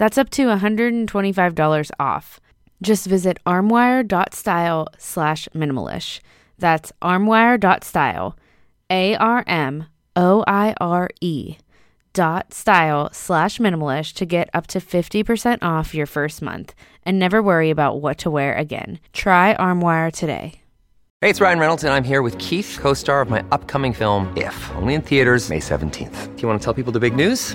That's up to $125 off. Just visit armoire.style slash minimalish. That's armoire.style, A R M O I R E dot style slash minimalish to get up to 50% off your first month and never worry about what to wear again. Try Armoire today. Hey, it's Ryan Reynolds, and I'm here with Keith, co star of my upcoming film, If, only in theaters, May 17th. Do you want to tell people the big news?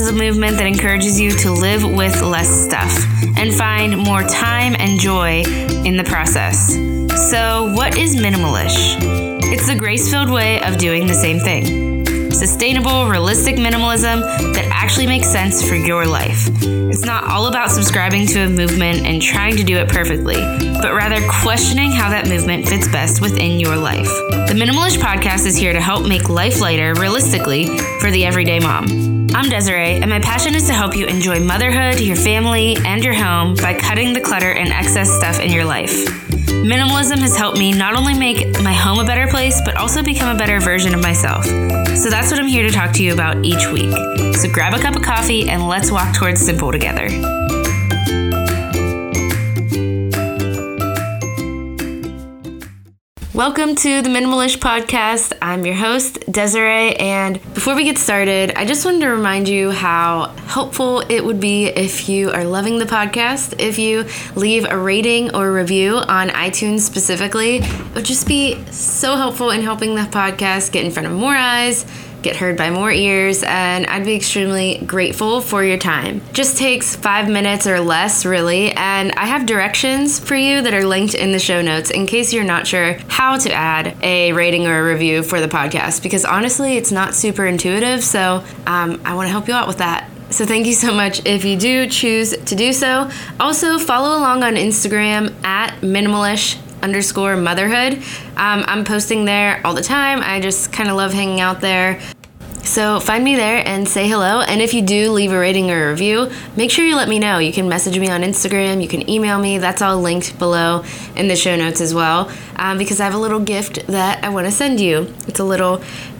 Is a movement that encourages you to live with less stuff and find more time and joy in the process. So, what is minimalish? It's the grace filled way of doing the same thing sustainable, realistic minimalism that actually makes sense for your life. It's not all about subscribing to a movement and trying to do it perfectly, but rather questioning how that movement fits best within your life. The Minimalish podcast is here to help make life lighter realistically for the everyday mom. I'm Desiree, and my passion is to help you enjoy motherhood, your family, and your home by cutting the clutter and excess stuff in your life. Minimalism has helped me not only make my home a better place, but also become a better version of myself. So that's what I'm here to talk to you about each week. So grab a cup of coffee and let's walk towards simple together. Welcome to the Minimalish Podcast. I'm your host, Desiree. And before we get started, I just wanted to remind you how helpful it would be if you are loving the podcast, if you leave a rating or review on iTunes specifically. It would just be so helpful in helping the podcast get in front of more eyes get heard by more ears, and I'd be extremely grateful for your time. Just takes five minutes or less, really, and I have directions for you that are linked in the show notes in case you're not sure how to add a rating or a review for the podcast, because honestly, it's not super intuitive, so um, I want to help you out with that. So thank you so much if you do choose to do so. Also, follow along on Instagram at minimalish underscore motherhood. Um, I'm posting there all the time. I just kind of love hanging out there. So find me there and say hello. And if you do leave a rating or a review, make sure you let me know. You can message me on Instagram, you can email me. That's all linked below in the show notes as well. Um, because I have a little gift that I want to send you. It's a little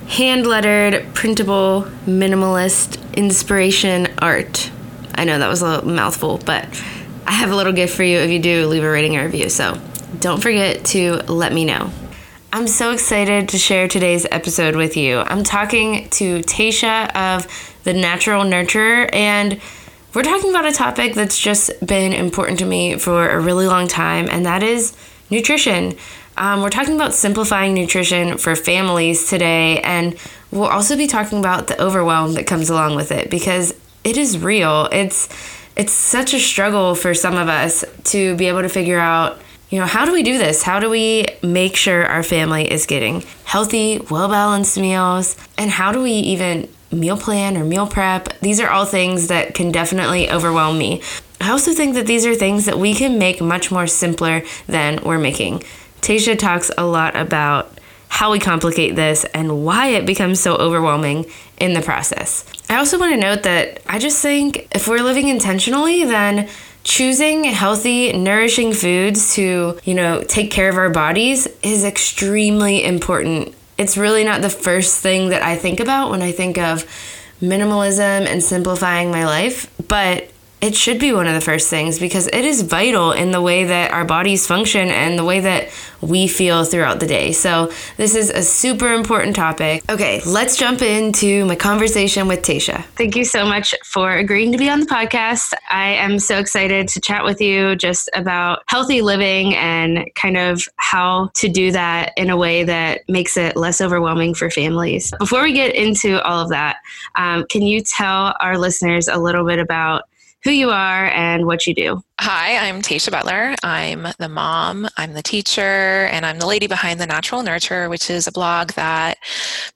hand lettered, printable, minimalist inspiration art. I know that was a mouthful, but I have a little gift for you if you do leave a rating or review. So don't forget to let me know. I'm so excited to share today's episode with you. I'm talking to Tasha of The Natural Nurturer, and we're talking about a topic that's just been important to me for a really long time, and that is nutrition. Um, we're talking about simplifying nutrition for families today, and we'll also be talking about the overwhelm that comes along with it because it is real. It's it's such a struggle for some of us to be able to figure out you know, how do we do this? How do we make sure our family is getting healthy, well balanced meals? And how do we even meal plan or meal prep? These are all things that can definitely overwhelm me. I also think that these are things that we can make much more simpler than we're making. Tasha talks a lot about how we complicate this and why it becomes so overwhelming in the process. I also want to note that I just think if we're living intentionally, then choosing healthy, nourishing foods to, you know, take care of our bodies is extremely important. It's really not the first thing that I think about when I think of minimalism and simplifying my life, but it should be one of the first things because it is vital in the way that our bodies function and the way that we feel throughout the day. So, this is a super important topic. Okay, let's jump into my conversation with Tasha. Thank you so much for agreeing to be on the podcast. I am so excited to chat with you just about healthy living and kind of how to do that in a way that makes it less overwhelming for families. Before we get into all of that, um, can you tell our listeners a little bit about who you are and what you do. Hi, I'm Tasha Butler. I'm the mom, I'm the teacher, and I'm the lady behind The Natural Nurturer, which is a blog that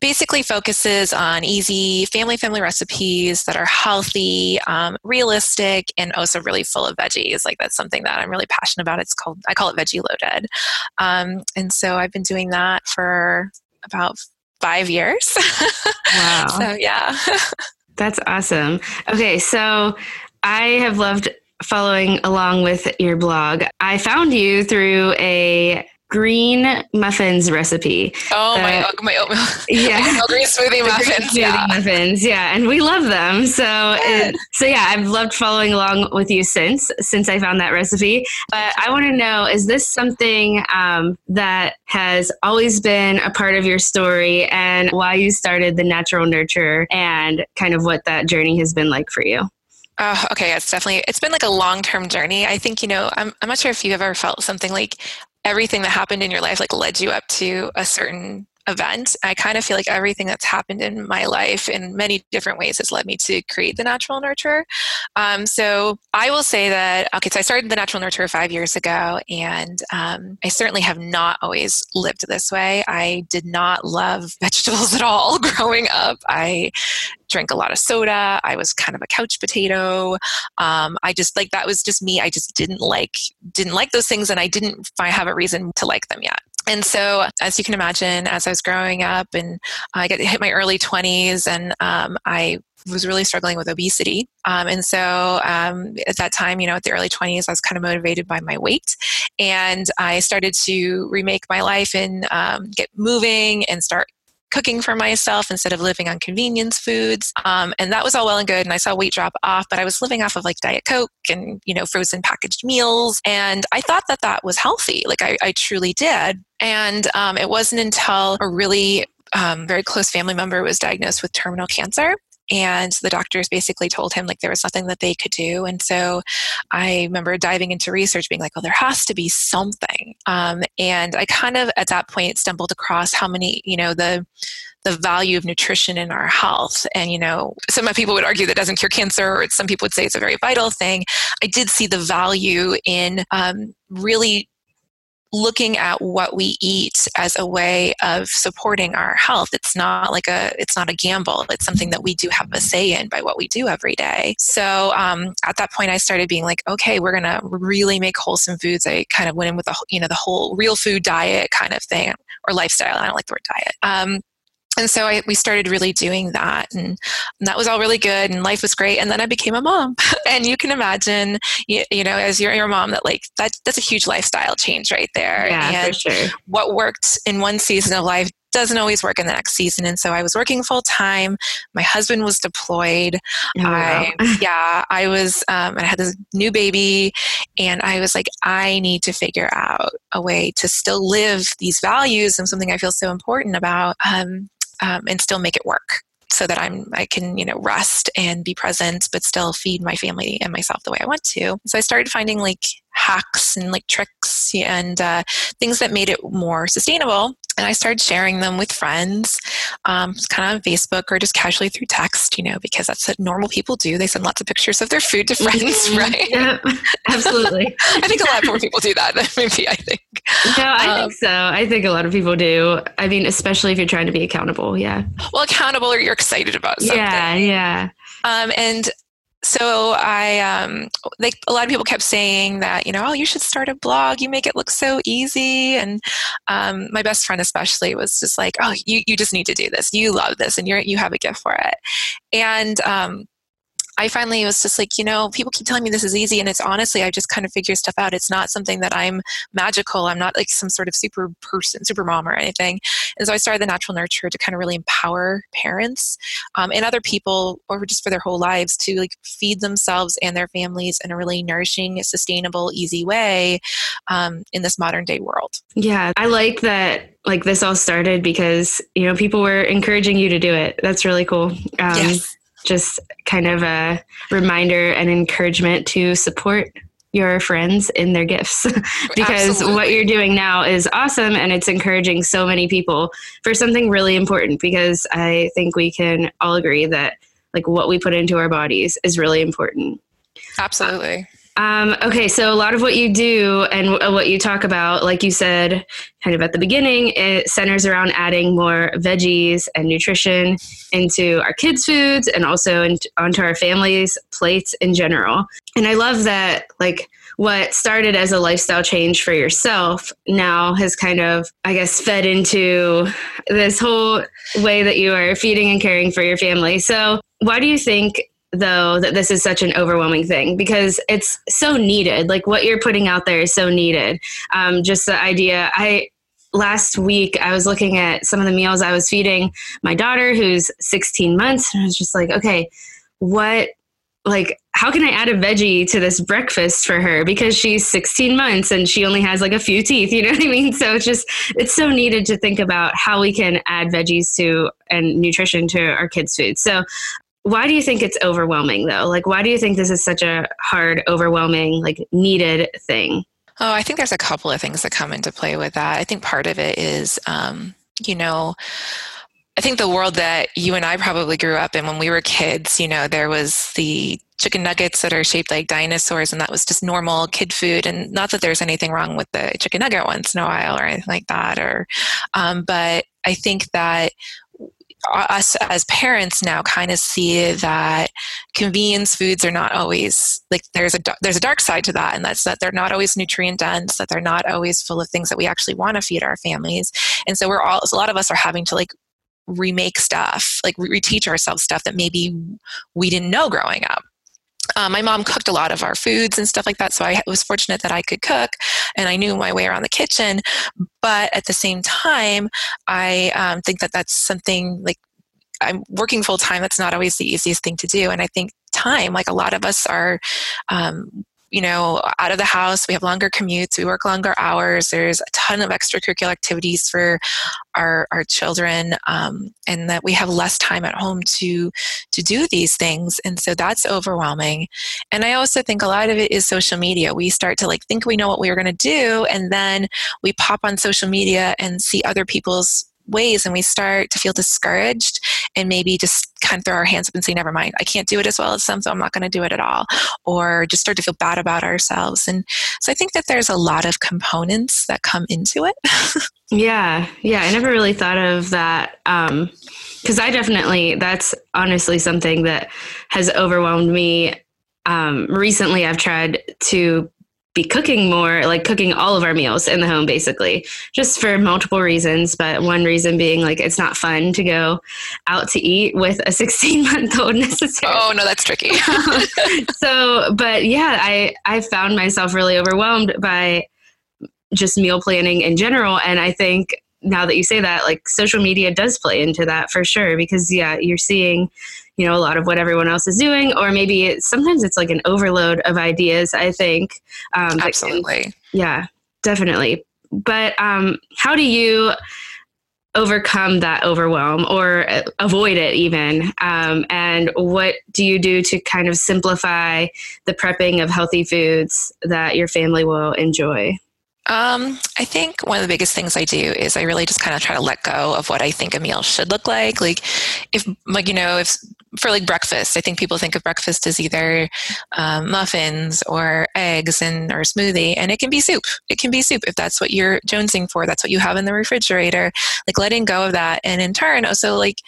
basically focuses on easy family family recipes that are healthy, um, realistic, and also really full of veggies. Like that's something that I'm really passionate about. It's called I call it Veggie Loaded, um, and so I've been doing that for about five years. Wow. so yeah. That's awesome. Okay, so I have loved following along with your blog. I found you through a green muffins recipe. Oh, my, my oatmeal. Yeah. green smoothie muffins. Green yeah. muffins. Yeah. And we love them. So, it, so yeah, I've loved following along with you since, since I found that recipe. But I want to know, is this something um, that has always been a part of your story and why you started the natural nurturer and kind of what that journey has been like for you? Oh, okay. It's definitely, it's been like a long term journey. I think, you know, I'm, I'm not sure if you've ever felt something like everything that happened in your life like led you up to a certain event. I kind of feel like everything that's happened in my life in many different ways has led me to create the Natural Nurturer. Um, so I will say that, okay, so I started the Natural Nurturer five years ago, and um, I certainly have not always lived this way. I did not love vegetables at all growing up. I drank a lot of soda. I was kind of a couch potato. Um, I just like that was just me. I just didn't like didn't like those things, and I didn't I have a reason to like them yet and so, as you can imagine, as I was growing up and I got hit my early 20s, and um, I was really struggling with obesity. Um, and so um, at that time, you know, at the early 20s, I was kind of motivated by my weight. And I started to remake my life and um, get moving and start cooking for myself instead of living on convenience foods. Um, and that was all well and good. And I saw weight drop off, but I was living off of like Diet Coke and, you know, frozen packaged meals. And I thought that that was healthy. Like I, I truly did. And um, it wasn't until a really um, very close family member was diagnosed with terminal cancer and the doctors basically told him like there was nothing that they could do. And so i remember diving into research being like well there has to be something. Um, and i kind of at that point stumbled across how many you know the the value of nutrition in our health. And you know some people would argue that doesn't cure cancer or some people would say it's a very vital thing. I did see the value in um, really looking at what we eat as a way of supporting our health. It's not like a it's not a gamble. It's something that we do have a say in by what we do every day. So um, at that point i started being like okay we're gonna really make wholesome foods. I kind of went in with the you know the whole real food diet kind of thing or lifestyle. I don't like the word diet. Um, and so I, we started really doing that and, and, that was all really good and life was great and then i became a mom and you can imagine you, you know as you're your mom that like that that's a huge lifestyle change right there yeah, and for sure. what worked in one season of life doesn't always work in the next season. And so I was working full time. My husband was deployed. Oh, wow. I, yeah, I was, um, I had this new baby and I was like, I need to figure out a way to still live these values and something I feel so important about um, um, and still make it work so that I'm I can you know rest and be present, but still feed my family and myself the way I want to. So I started finding like hacks and like tricks and uh, things that made it more sustainable and I started sharing them with friends, um, kind of on Facebook or just casually through text, you know, because that's what normal people do. They send lots of pictures of their food to friends, Mhm. right? Yeah, absolutely. I think a lot more people do that than maybe I think. No, I Um, think so. I think a lot of people do. I mean, especially if you're trying to be accountable. Yeah. Well, accountable or you're excited about something. Yeah. Yeah. Um, and so I, um, like a lot of people kept saying that, you know, oh, you should start a blog. You make it look so easy. And um, my best friend, especially, was just like, oh, you, you just need to do this. You love this, and you're you have a gift for it. And um, I finally was just like, you know, people keep telling me this is easy, and it's honestly, I just kind of figure stuff out. It's not something that I'm magical. I'm not like some sort of super person, super mom or anything. And so I started the Natural Nurturer to kind of really empower parents um, and other people, or just for their whole lives, to like feed themselves and their families in a really nourishing, sustainable, easy way um, in this modern day world. Yeah. I like that. Like this all started because you know people were encouraging you to do it. That's really cool. Um, yes. Just kind of a reminder and encouragement to support your friends in their gifts because Absolutely. what you're doing now is awesome and it's encouraging so many people for something really important because I think we can all agree that like what we put into our bodies is really important. Absolutely. Um, Um, okay, so a lot of what you do and w- what you talk about, like you said, kind of at the beginning, it centers around adding more veggies and nutrition into our kids' foods and also in, onto our families' plates in general. And I love that, like, what started as a lifestyle change for yourself now has kind of, I guess, fed into this whole way that you are feeding and caring for your family. So, why do you think though that this is such an overwhelming thing because it's so needed. Like what you're putting out there is so needed. Um, just the idea i last week i was looking at some of the meals i was feeding my daughter who's 16 months and i was just like okay what like how can i add a veggie to this breakfast for her? Because she's 16 months and she only has like a few teeth you know what i mean? So it's just it's so needed to think about how we can add veggies to and nutrition to our kids food. So why do you think it's overwhelming though like why do you think this is such a hard overwhelming like needed thing Oh, I think there's a couple of things that come into play with that. I think part of it is, um, you know, I think the world that you and I probably grew up in when we were kids, you know, there was the chicken nuggets that are shaped like dinosaurs, and that was just normal kid food. And not that there's anything wrong with the chicken nugget once in a while or anything like that. Or, um, but I think that us as parents now kind of see that convenience foods are not always like there's a there's a dark side to that and that's that they're not always nutrient dense that they're not always full of things that we actually want to feed our families. And so we're all a lot of us are having to like remake stuff like re- reteach ourselves stuff that maybe we didn't know growing up um, my mom cooked a lot of our foods and stuff like that, so I was fortunate that I could cook and I knew my way around the kitchen. But at the same time, I um, think that that's something like I'm working full time. That's not always the easiest thing to do, and I think time, like a lot of us are. Um, you know, out of the house, we have longer commutes, we work longer hours. There's a ton of extracurricular activities for our our children, um, and that we have less time at home to to do these things, and so that's overwhelming. And I also think a lot of it is social media. We start to like think we know what we are going to do, and then we pop on social media and see other people's ways and we start to feel discouraged and maybe just kind of throw our hands up and say never mind i can't do it as well as some so i'm not going to do it at all or just start to feel bad about ourselves and so i think that there's a lot of components that come into it Yeah, yeah. I never really thought of that Um, because I definitely that's honestly something that has overwhelmed me. Um, recently, I've tried to be cooking more, like cooking all of our meals in the home, basically, just for multiple reasons. But one reason being like it's not fun to go out to eat with a 16 month old necessarily oh no that's tricky so but yeah i i found myself really overwhelmed by just meal planning in general and i think now that you say that, like social media does play into that for sure because yeah, you're seeing, you know, a lot of what everyone else is doing, or maybe it, sometimes it's like an overload of ideas. I think. Um, Absolutely. Can, yeah, definitely. But um, how do you? overcome that overwhelm or avoid it even um, and what do you do to kind of simplify the prepping of healthy foods that your family will enjoy um, I think one of the biggest things I do is I really just kind of try to let go of what I think a meal should look like. Like, if, like, you know, if for like breakfast, I think people think of breakfast as either um, muffins or eggs and or smoothie, and it can be soup. It can be soup if that's what you're jonesing for. That's what you have in the refrigerator. Like letting go of that, and in turn, also like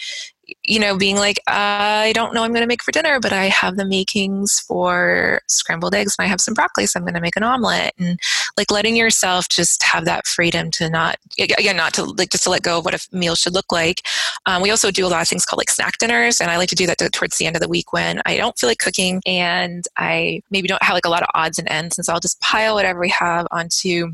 you know, being like, I don't know I'm going to make for dinner, but I have the makings for scrambled eggs and I have some broccoli, so I'm going to make an omelet. And like letting yourself just have that freedom to not, again, not to like just to let go of what a meal should look like. Um, we also do a lot of things called like snack dinners, and I like to do that towards the end of the week when I don't feel like cooking and I maybe don't have like a lot of odds and ends. And so I'll just pile whatever we have onto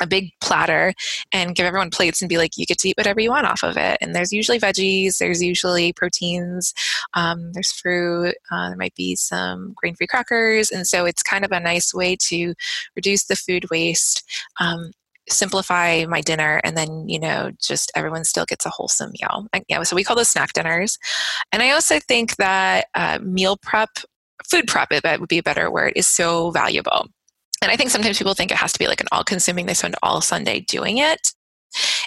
a big platter and give everyone plates and be like, you get to eat whatever you want off of it. And there's usually veggies, there's usually proteins, um, there's fruit, uh, there might be some grain free crackers. And so it's kind of a nice way to reduce the food waste. Um, simplify my dinner and then you know just everyone still gets a wholesome meal and, yeah so we call those snack dinners and i also think that uh, meal prep food prep that would be a better word is so valuable and I think sometimes people think it has to be like an all consuming, they spend all Sunday doing it.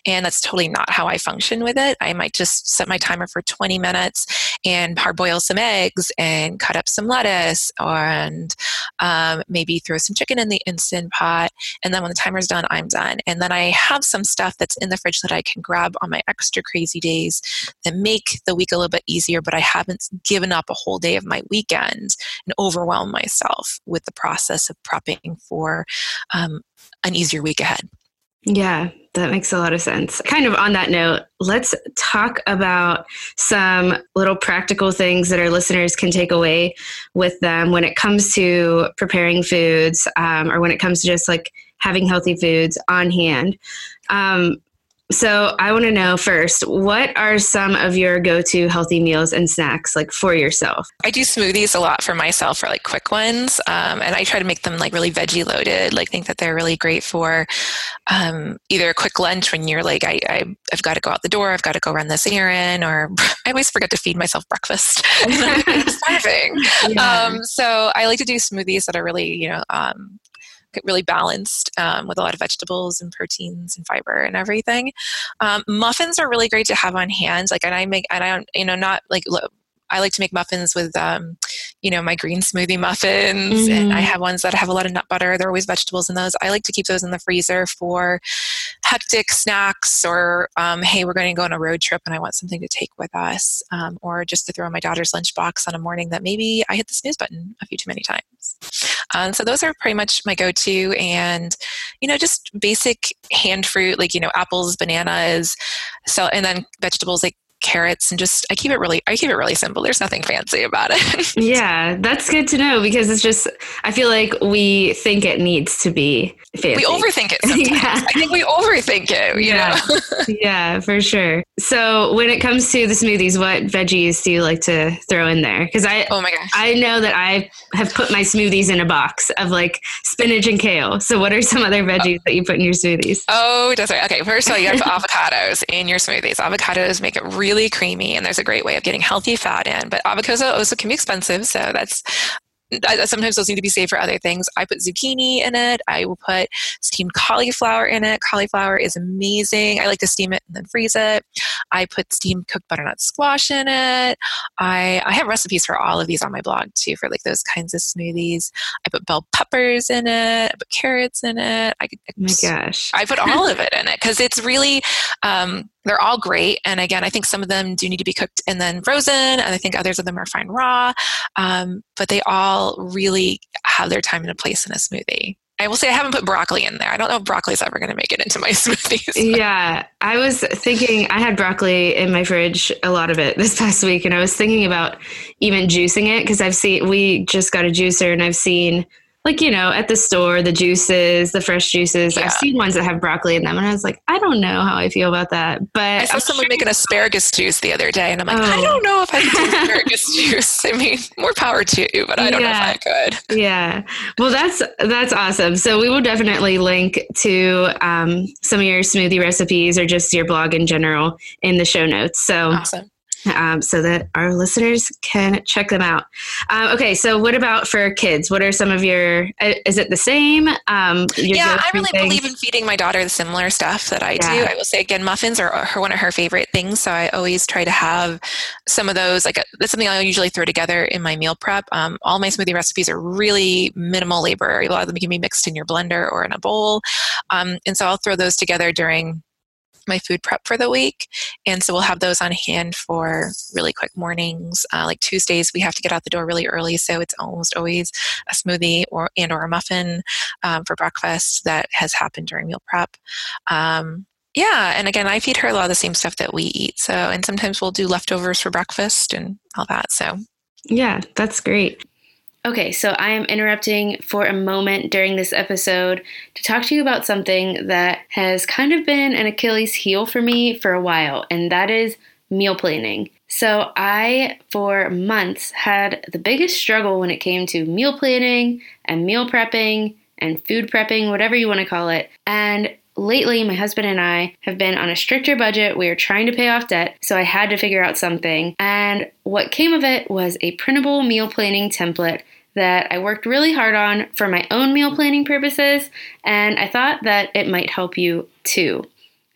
And that's totally not how I function with it. I might just set my timer for 20 minutes and parboil some eggs and cut up some lettuce and um, maybe throw some chicken in the instant pot. And then when the timer's done, I'm done. And then I have some stuff that's in the fridge that I can grab on my extra crazy days that make the week a little bit easier, but I haven't given up a whole day of my weekend and overwhelmed myself with the process of prepping for um, an easier week ahead. Yeah, that makes a lot of sense. Kind of on that note, let's talk about some little practical things that our listeners can take away with them when it comes to preparing foods um, or when it comes to just like having healthy foods on hand. Um, so I want to know first, what are some of your go-to healthy meals and snacks like for yourself? I do smoothies a lot for myself for like quick ones, um, and I try to make them like really veggie loaded. Like think that they're really great for um, either a quick lunch when you're like I, I have got to go out the door, I've got to go run this errand, or I always forget to feed myself breakfast. Starving. Yeah. Um, so I like to do smoothies that are really you know um, really balanced um, with a lot of vegetables and proteins and fiber and everything. Um, muffins are really great to have on hand. Like, and I make, and I don't, you know, not like I like to make muffins with, um, you know, my green smoothie muffins, mm-hmm. and I mm-hmm. have ones that have a lot of nut butter. There are always vegetables in those. I like to keep those in the freezer for hectic snacks, or um, hey, we're going to go on a road trip and I want something to take with us, um, or just to throw in my daughter's lunchbox on a morning that maybe I hit the snooze button a few too many times. Um, so those are pretty much my go-to, and you know, just basic hand fruit like you know, apples, bananas, so and then vegetables like carrots and just I keep it really I keep it really simple. There's nothing fancy about it. yeah, that's good to know because it's just I feel like we think it needs to be fancy. We overthink it sometimes. yeah. I think we overthink it, yeah. yeah, for sure. So when it comes to the smoothies, what veggies do you like to throw in there? Because I oh my gosh. I know that I have put my smoothies in a box of like spinach and kale. So what are some other veggies oh. that you put in your smoothies? Oh, that's right. Okay, first of all, you have avocados in your smoothies. Avocados make it really really creamy and there's a great way of getting healthy fat in. But avocados also can be expensive, so that's sometimes those need to be saved for other things. I put zucchini in it. I will put steamed cauliflower in it. Cauliflower is amazing. I like to steam it and then freeze it. I put steamed cooked butternut squash in it. I, I have recipes for all of these on my blog too for like those kinds of smoothies. I put bell peppers in it. I put carrots in it. I, oh my gosh. I put all of it in it because it's really um, they're all great. And again, I think some of them do need to be cooked and then frozen, and I think others of them are fine raw. Um, but they all really have their time and a place in a smoothie. I will say I haven't put broccoli in there. I don't know if broccoli is ever going to make it into my smoothies. Yeah, I was thinking I had broccoli in my fridge a lot of it this past week, and I was thinking about even juicing it because I've seen we just got a juicer and I've seen like you know at the store the juices the fresh juices Yeah. i've seen ones that have broccoli in them and i was like i don't know how i feel about that but I saw I'm someone sure- make an asparagus juice the other day, and I'm like, I Oh. don't know if I can do asparagus juice. I mean, more power to you, but I don't Yeah. know if I could. yeah well that's that's awesome so we will definitely link to um, some of your smoothie recipes or just your blog in general in the show notes so Awesome. Um, so that our listeners can check them out. Um, okay, so what about for kids? What are some of your? uh, Is it the same? Um, yeah, I really things? believe in feeding my daughter the similar stuff that I do. I will say again, muffins are her one of her favorite things, so I always try to have some of those. Like uh, that's something I usually throw together in my meal prep. Um, all my smoothie recipes are really minimal labor. A lot of them can be mixed in your blender or in a bowl, um, and so I'll throw those together during my food prep for the week and so we'll have those on hand for really quick mornings uh, like tuesdays we have to get out the door really early so it's almost always a smoothie or and or a muffin um, for breakfast that has happened during meal prep um, yeah and again i feed her a lot of the same stuff that we eat so and sometimes we'll do leftovers for breakfast and all that so Yeah, that's great. Okay, so I am interrupting for a moment during this episode to talk to you about something that has kind of been an Achilles heel for me for a while, and that is meal planning. So, I, for months, had the biggest struggle when it came to meal planning and meal prepping and food prepping, whatever you want to call it. And lately, my husband and I have been on a stricter budget. We are trying to pay off debt, so I had to figure out something. And what came of it was a printable meal planning template that I worked really hard on for my own meal planning purposes, and I thought that it might help you too.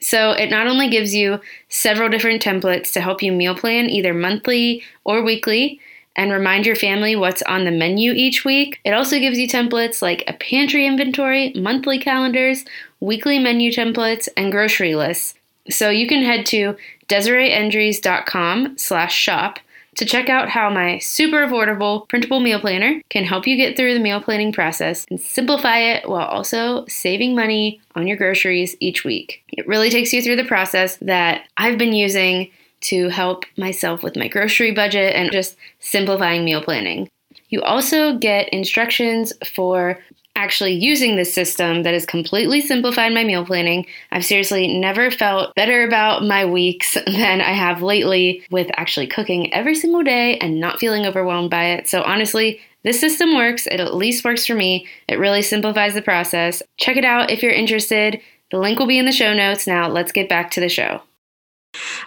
So, it not only gives you several different templates to help you meal plan either monthly or weekly and remind your family what's on the menu each week, it also gives you templates like a pantry inventory, monthly calendars, weekly menu templates, and grocery lists. So, you can head to DesireeEndries.com slash shop to check out how my super affordable printable meal planner can help you get through the meal planning process and simplify it while also saving money on your groceries each week. It really takes you through the process that I've been using to help myself with my grocery budget and just simplifying meal planning. You also get instructions for actually using this system that has completely simplified my meal planning. I've seriously never felt better about my weeks than I have lately with actually cooking every single day and not feeling overwhelmed by it. So, honestly, this system works. It at least works for me. It really simplifies the process. Check it out if you're interested. The link will be in the show notes. Now, let's get back to the show.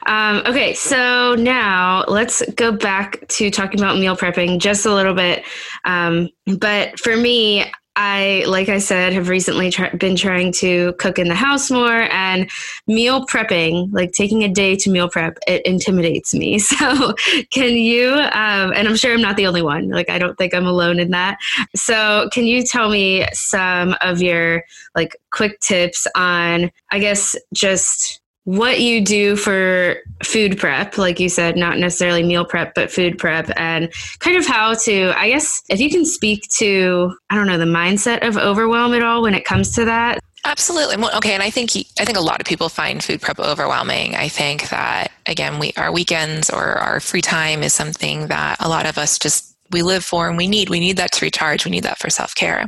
Um, okay, so now let's go back to talking about meal prepping just a little bit. Um, but for me, I, like I said, have recently been trying to cook in the house more and meal prepping, like taking a day to meal prep, it intimidates me. So, can you, um, and I'm sure I'm not the only one, like, I don't think I'm alone in that. So, can you tell me some of your like quick tips on, I guess, just what you do for food prep, like you said, not necessarily meal prep, but food prep, and kind of how to, I guess, if you can speak to, I don't know, the mindset of overwhelm at all when it comes to that. Absolutely. Okay, and I think I think a lot of people find food prep overwhelming. I think that again, we our weekends or our free time is something that a lot of us just we live for and we need. We need that to recharge. We need that for self care.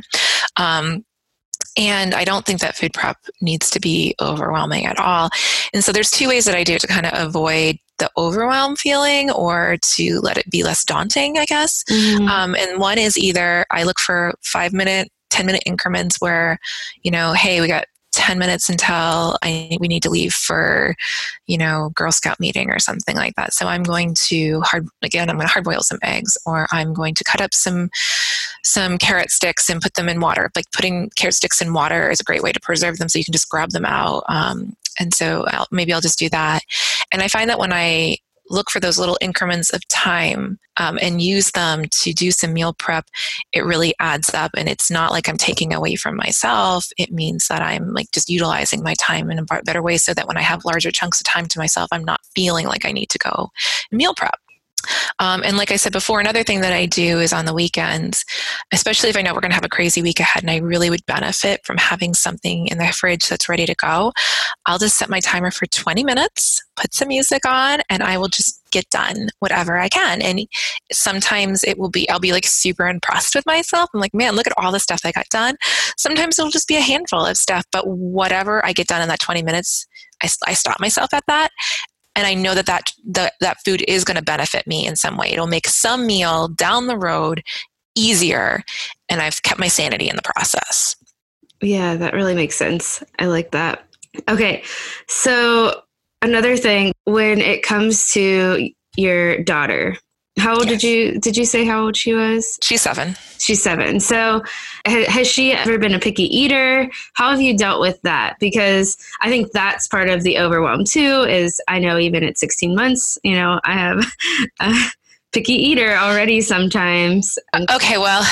Um, and I don't think that food prep needs to be overwhelming at all. And so there's two ways that I do it to kind of avoid the overwhelm feeling or to let it be less daunting, I guess. Um, and one is either I look for five minute, 10 minute increments where, you know, hey, we got 10 minutes until I, we need to leave for, you know, Girl Scout meeting or something like that. So I'm going to hard, again, I'm going to hard boil some eggs or I'm going to cut up some, some carrot sticks and put them in water. Like putting carrot sticks in water is a great way to preserve them so you can just grab them out. Um, and so I'll, maybe I'll just do that. And I find that when I look for those little increments of time um, and use them to do some meal prep, it really adds up. And it's not like I'm taking away from myself. It means that I'm like just utilizing my time in a better way so that when I have larger chunks of time to myself, I'm not feeling like I need to go meal prep. Um, and like I said before, another thing that I do is on the weekends, especially if I know we're going to have a crazy week ahead and I really would benefit from having something in the fridge that's ready to go, I'll just set my timer for 20 minutes, put some music on, and I will just get done whatever I can. And sometimes it will be, I'll be like super impressed with myself. I'm like, man, look at all the stuff I got done. Sometimes it'll just be a handful of stuff, but whatever I get done in that 20 minutes, I, I stop myself at that and I know that that the, that food is going to benefit me in some way. It'll make some meal down the road easier, and I've kept my sanity in the process. Yeah, that really makes sense. I like that. Okay, so another thing when it comes to your daughter, how old yes. did you did you say how old she was? She's seven. She's seven. So has she ever been a picky eater? How have you dealt with that? Because I think that's part of the overwhelm too. Is I know even at 16 months, you know, I have a picky eater already sometimes. Okay, well,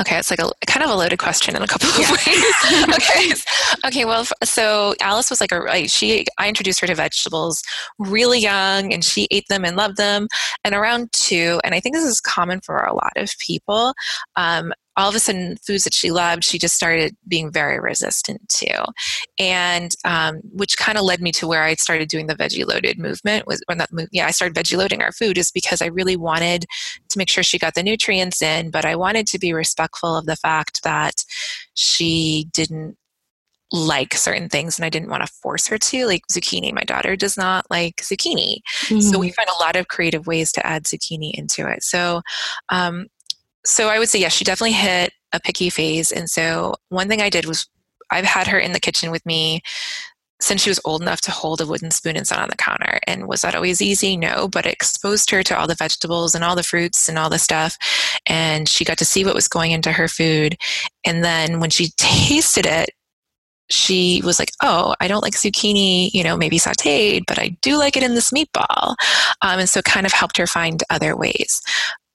Okay, it's like a kind of a loaded question in a couple of yeah. ways. okay, okay. Well, so Alice was like a she. I introduced her to vegetables really young, and she ate them and loved them. And around two, and I think this is common for a lot of people. Um, all of a sudden foods that she loved she just started being very resistant to and um, which kind of led me to where i started doing the veggie loaded movement was when that yeah i started veggie loading our food is because i really wanted to make sure she got the nutrients in but i wanted to be respectful of the fact that she didn't like certain things and I didn't want to force her to. Like zucchini, my daughter does not like zucchini. Mm-hmm. So we find a lot of creative ways to add zucchini into it. So um, so I would say, yes, she definitely hit a picky phase. And so one thing I did was I've had her in the kitchen with me since she was old enough to hold a wooden spoon and sit on the counter. And was that always easy? No, but it exposed her to all the vegetables and all the fruits and all the stuff. And she got to see what was going into her food. And then when she tasted it, she was like, "Oh, I don't like zucchini, you know, maybe sautéed, but I do like it in this meatball," um, and so kind of helped her find other ways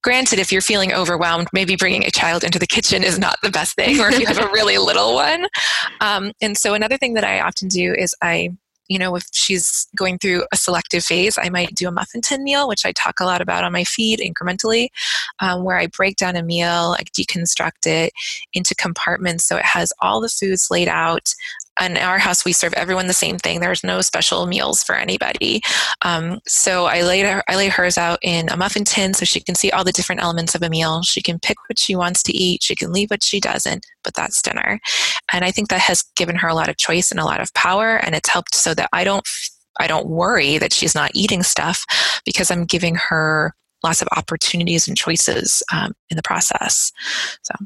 granted, if you're feeling overwhelmed, maybe bringing a child into the kitchen is not the best thing, or if you have a really little one. Um, and so, another thing that I often do is I you know, if she's going through a selective phase, I might do a muffin tin meal, which I talk a lot about on my feed incrementally, um, where I break down a meal, I deconstruct it into compartments so it has all the foods laid out in our house we serve everyone the same thing. There's no special meals for anybody. Um, so i lay her, i lay hers out in a muffin tin so she can see all the different elements of a meal. She can pick what she wants to eat. She can leave what she doesn't but that's dinner. And i think that has given her a lot of choice and a lot of power and it's helped so that i don't i don't worry that she's not eating stuff because i'm giving her lots of opportunities and choices um, in the process. So.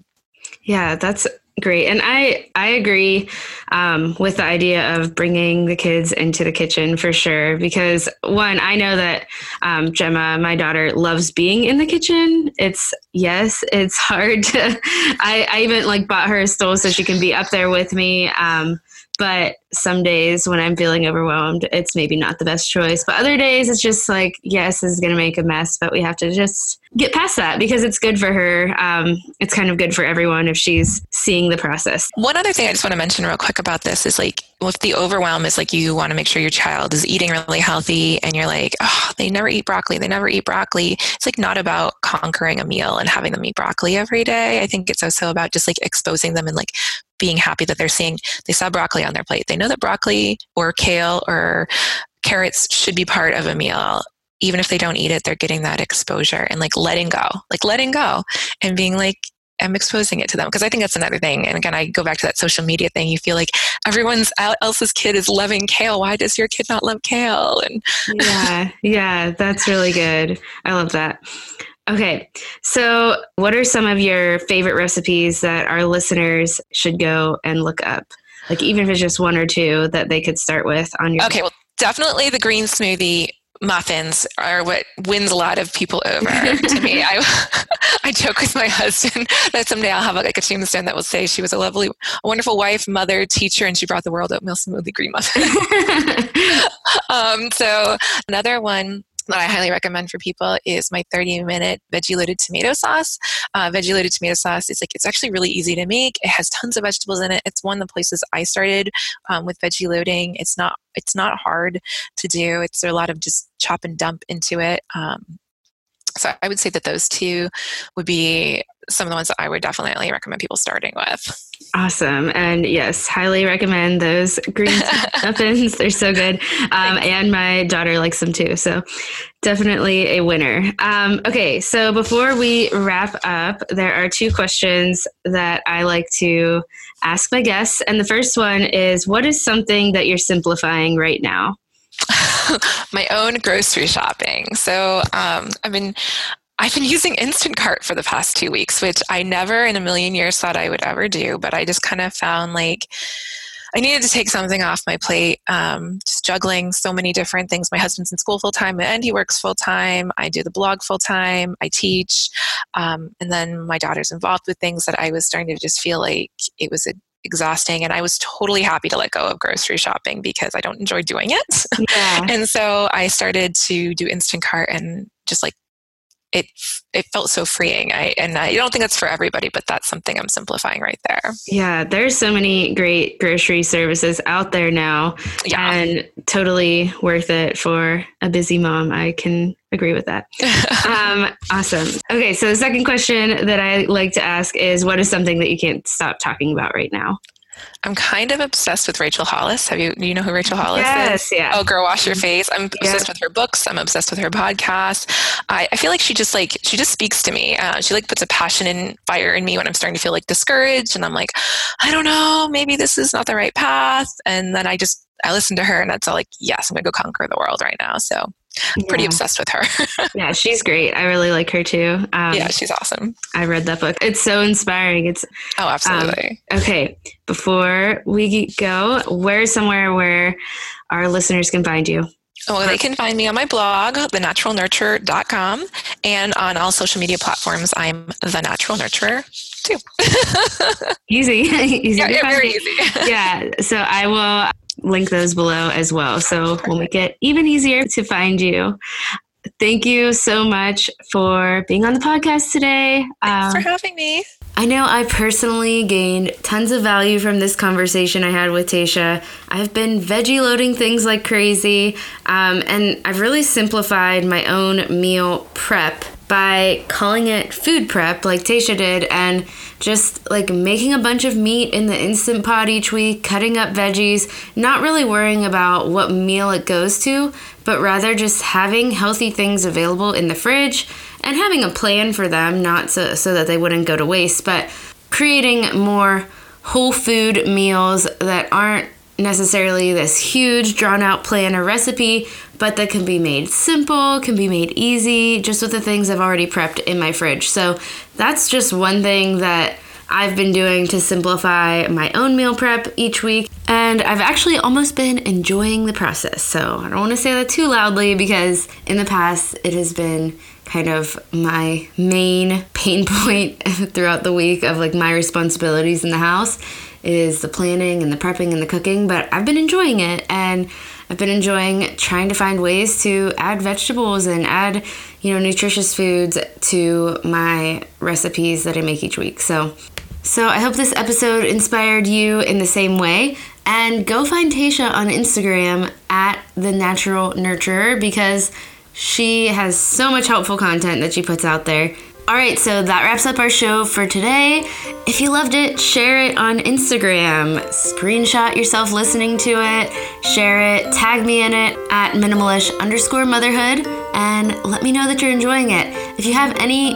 Yeah that's Great, and I I agree um, with the idea of bringing the kids into the kitchen for sure. Because one, I know that um, Gemma, my daughter, loves being in the kitchen. It's yes, it's hard to. I, I even like bought her a stool so she can be up there with me. Um, but some days when I'm feeling overwhelmed, it's maybe not the best choice. But other days, it's just like, yes, this is going to make a mess, but we have to just get past that because it's good for her. Um, it's kind of good for everyone if she's seeing the process. One other thing I just want to mention real quick about this is like, with the overwhelm, is like you want to make sure your child is eating really healthy, and you're like, oh, they never eat broccoli, they never eat broccoli. It's like not about conquering a meal and having them eat broccoli every day. I think it's also about just like exposing them and like being happy that they're seeing they saw broccoli on their plate. They know that broccoli or kale or carrots should be part of a meal even if they don't eat it, they're getting that exposure and like letting go, like letting go and being like, I'm exposing it to them. Because I think that's another thing. And again, I go back to that social media thing. You feel like everyone's else's kid is loving kale. Why does your kid not love kale? And yeah, yeah, that's really good. I love that. Okay, so what are some of your favorite recipes that our listeners should go and look up? Like even if it's just one or two that they could start with on your. Okay, well, definitely the green smoothie muffins are what wins a lot of people over to me. I, I joke with my husband that someday I'll have like a tombstone that will say she was a lovely, a wonderful wife, mother, teacher, and she brought the world oatmeal smoothie green muffin. um, so another one that I highly recommend for people is my 30 minute veggie loaded tomato sauce. Uh, veggie loaded tomato sauce is like it's actually really easy to make. It has tons of vegetables in it. It's one of the places I started um, with veggie loading. It's not it's not hard to do. It's a lot of just chop and dump into it. Um, so I would say that those two would be some of the ones that I would definitely recommend people starting with. Awesome. And yes, highly recommend those green muffins. They're so good. Um, and my daughter likes them too. So definitely a winner. Um, okay. So before we wrap up, there are two questions that I like to ask my guests. And the first one is what is something that you're simplifying right now? my own grocery shopping. So um, I've been I've been using Instacart for the past two weeks, which I never in a million years thought I would ever do. But I just kind of found like I needed to take something off my plate. Um, just juggling so many different things. My husband's in school full time, and he works full time. I do the blog full time. I teach, um, and then my daughter's involved with things that I was starting to just feel like it was a exhausting and I was totally happy to let go of grocery shopping because I don't enjoy doing it. Yeah. and so I started to do Instacart and just like it it felt so freeing. I and I don't think that's for everybody, but that's something I'm simplifying right there. Yeah, there's so many great grocery services out there now, yeah. and totally worth it for a busy mom. I can agree with that. um, awesome. Okay, so the second question that I like to ask is, what is something that you can't stop talking about right now? I'm kind of obsessed with Rachel Hollis. Have you do you know who Rachel Hollis yes, is? Yeah. Oh, Girl Wash Your Face. I'm obsessed with her books. I'm obsessed with her podcast. I, I feel like she just like she just speaks to me. Uh, she like puts a passion and fire in me when I'm starting to feel like discouraged and I'm like, I don't know, maybe this is not the right path. And then I just I listen to her and that's all like, yes, I'm gonna go conquer the world right now. So I'm pretty obsessed with her. yeah, she's great. I really like her too. Um, yeah, she's awesome. I read that book. It's so inspiring. It's oh, absolutely. Um, okay, before we go, where's somewhere where our listeners can find you? Oh, they can find me on my blog, thenaturalnurturer.com, and on all social media platforms, I'm the natural nurturer too. easy, easy. Yeah, yeah very easy. yeah. So I will link those below as well. So we'll make it even easier to find you. Thank you so much for being on the podcast today. Thanks um, for having me. I know I personally gained tons of value from this conversation I had with Tasha. I've been veggie loading things like crazy, um, and I've really simplified my own meal prep by calling it food prep like Tasha did and just like making a bunch of meat in the instant pot each week, cutting up veggies, not really worrying about what meal it goes to, but rather just having healthy things available in the fridge and having a plan for them, not so, so that they wouldn't go to waste, but creating more whole food meals that aren't necessarily this huge drawn out plan or recipe, but that can be made simple, can be made easy, just with the things I've already prepped in my fridge. So that's just one thing that I've been doing to simplify my own meal prep each week, and I've actually almost been enjoying the process. So I don't want to say that too loudly because in the past it has been kind of my main pain point throughout the week of like my responsibilities in the house is the planning and the prepping and the cooking, but I've been enjoying it and I've been enjoying trying to find ways to add vegetables and add, you know, nutritious foods to my recipes that I make each week. So, so I hope this episode inspired you in the same way. And go find Tasha on Instagram at the Natural Nurturer because she has so much helpful content that she puts out there. All right, so that wraps up our show for today. If you loved it, share it on Instagram. Screenshot yourself listening to it, share it, tag me in it at minimalish underscore motherhood, and let me know that you're enjoying it. If you have any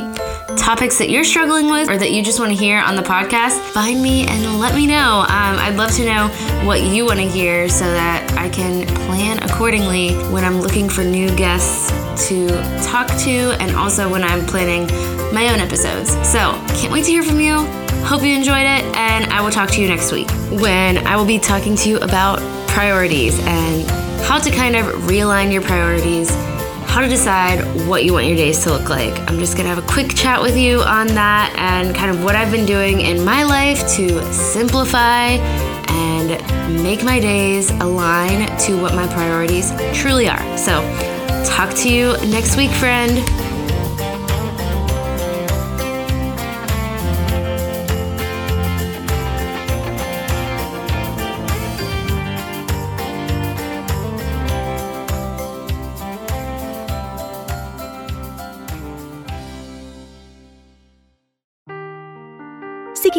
topics that you're struggling with or that you just want to hear on the podcast, find me and let me know. Um, I'd love to know what you want to hear so that I can plan accordingly when I'm looking for new guests to talk to and also when I'm planning my own episodes. So, can't wait to hear from you. Hope you enjoyed it, and I will talk to you next week when I will be talking to you about priorities and how to kind of realign your priorities, how to decide what you want your days to look like. I'm just gonna have a quick chat with you on that and kind of what I've been doing in my life to simplify and make my days align to what my priorities truly are. So, talk to you next week, friend.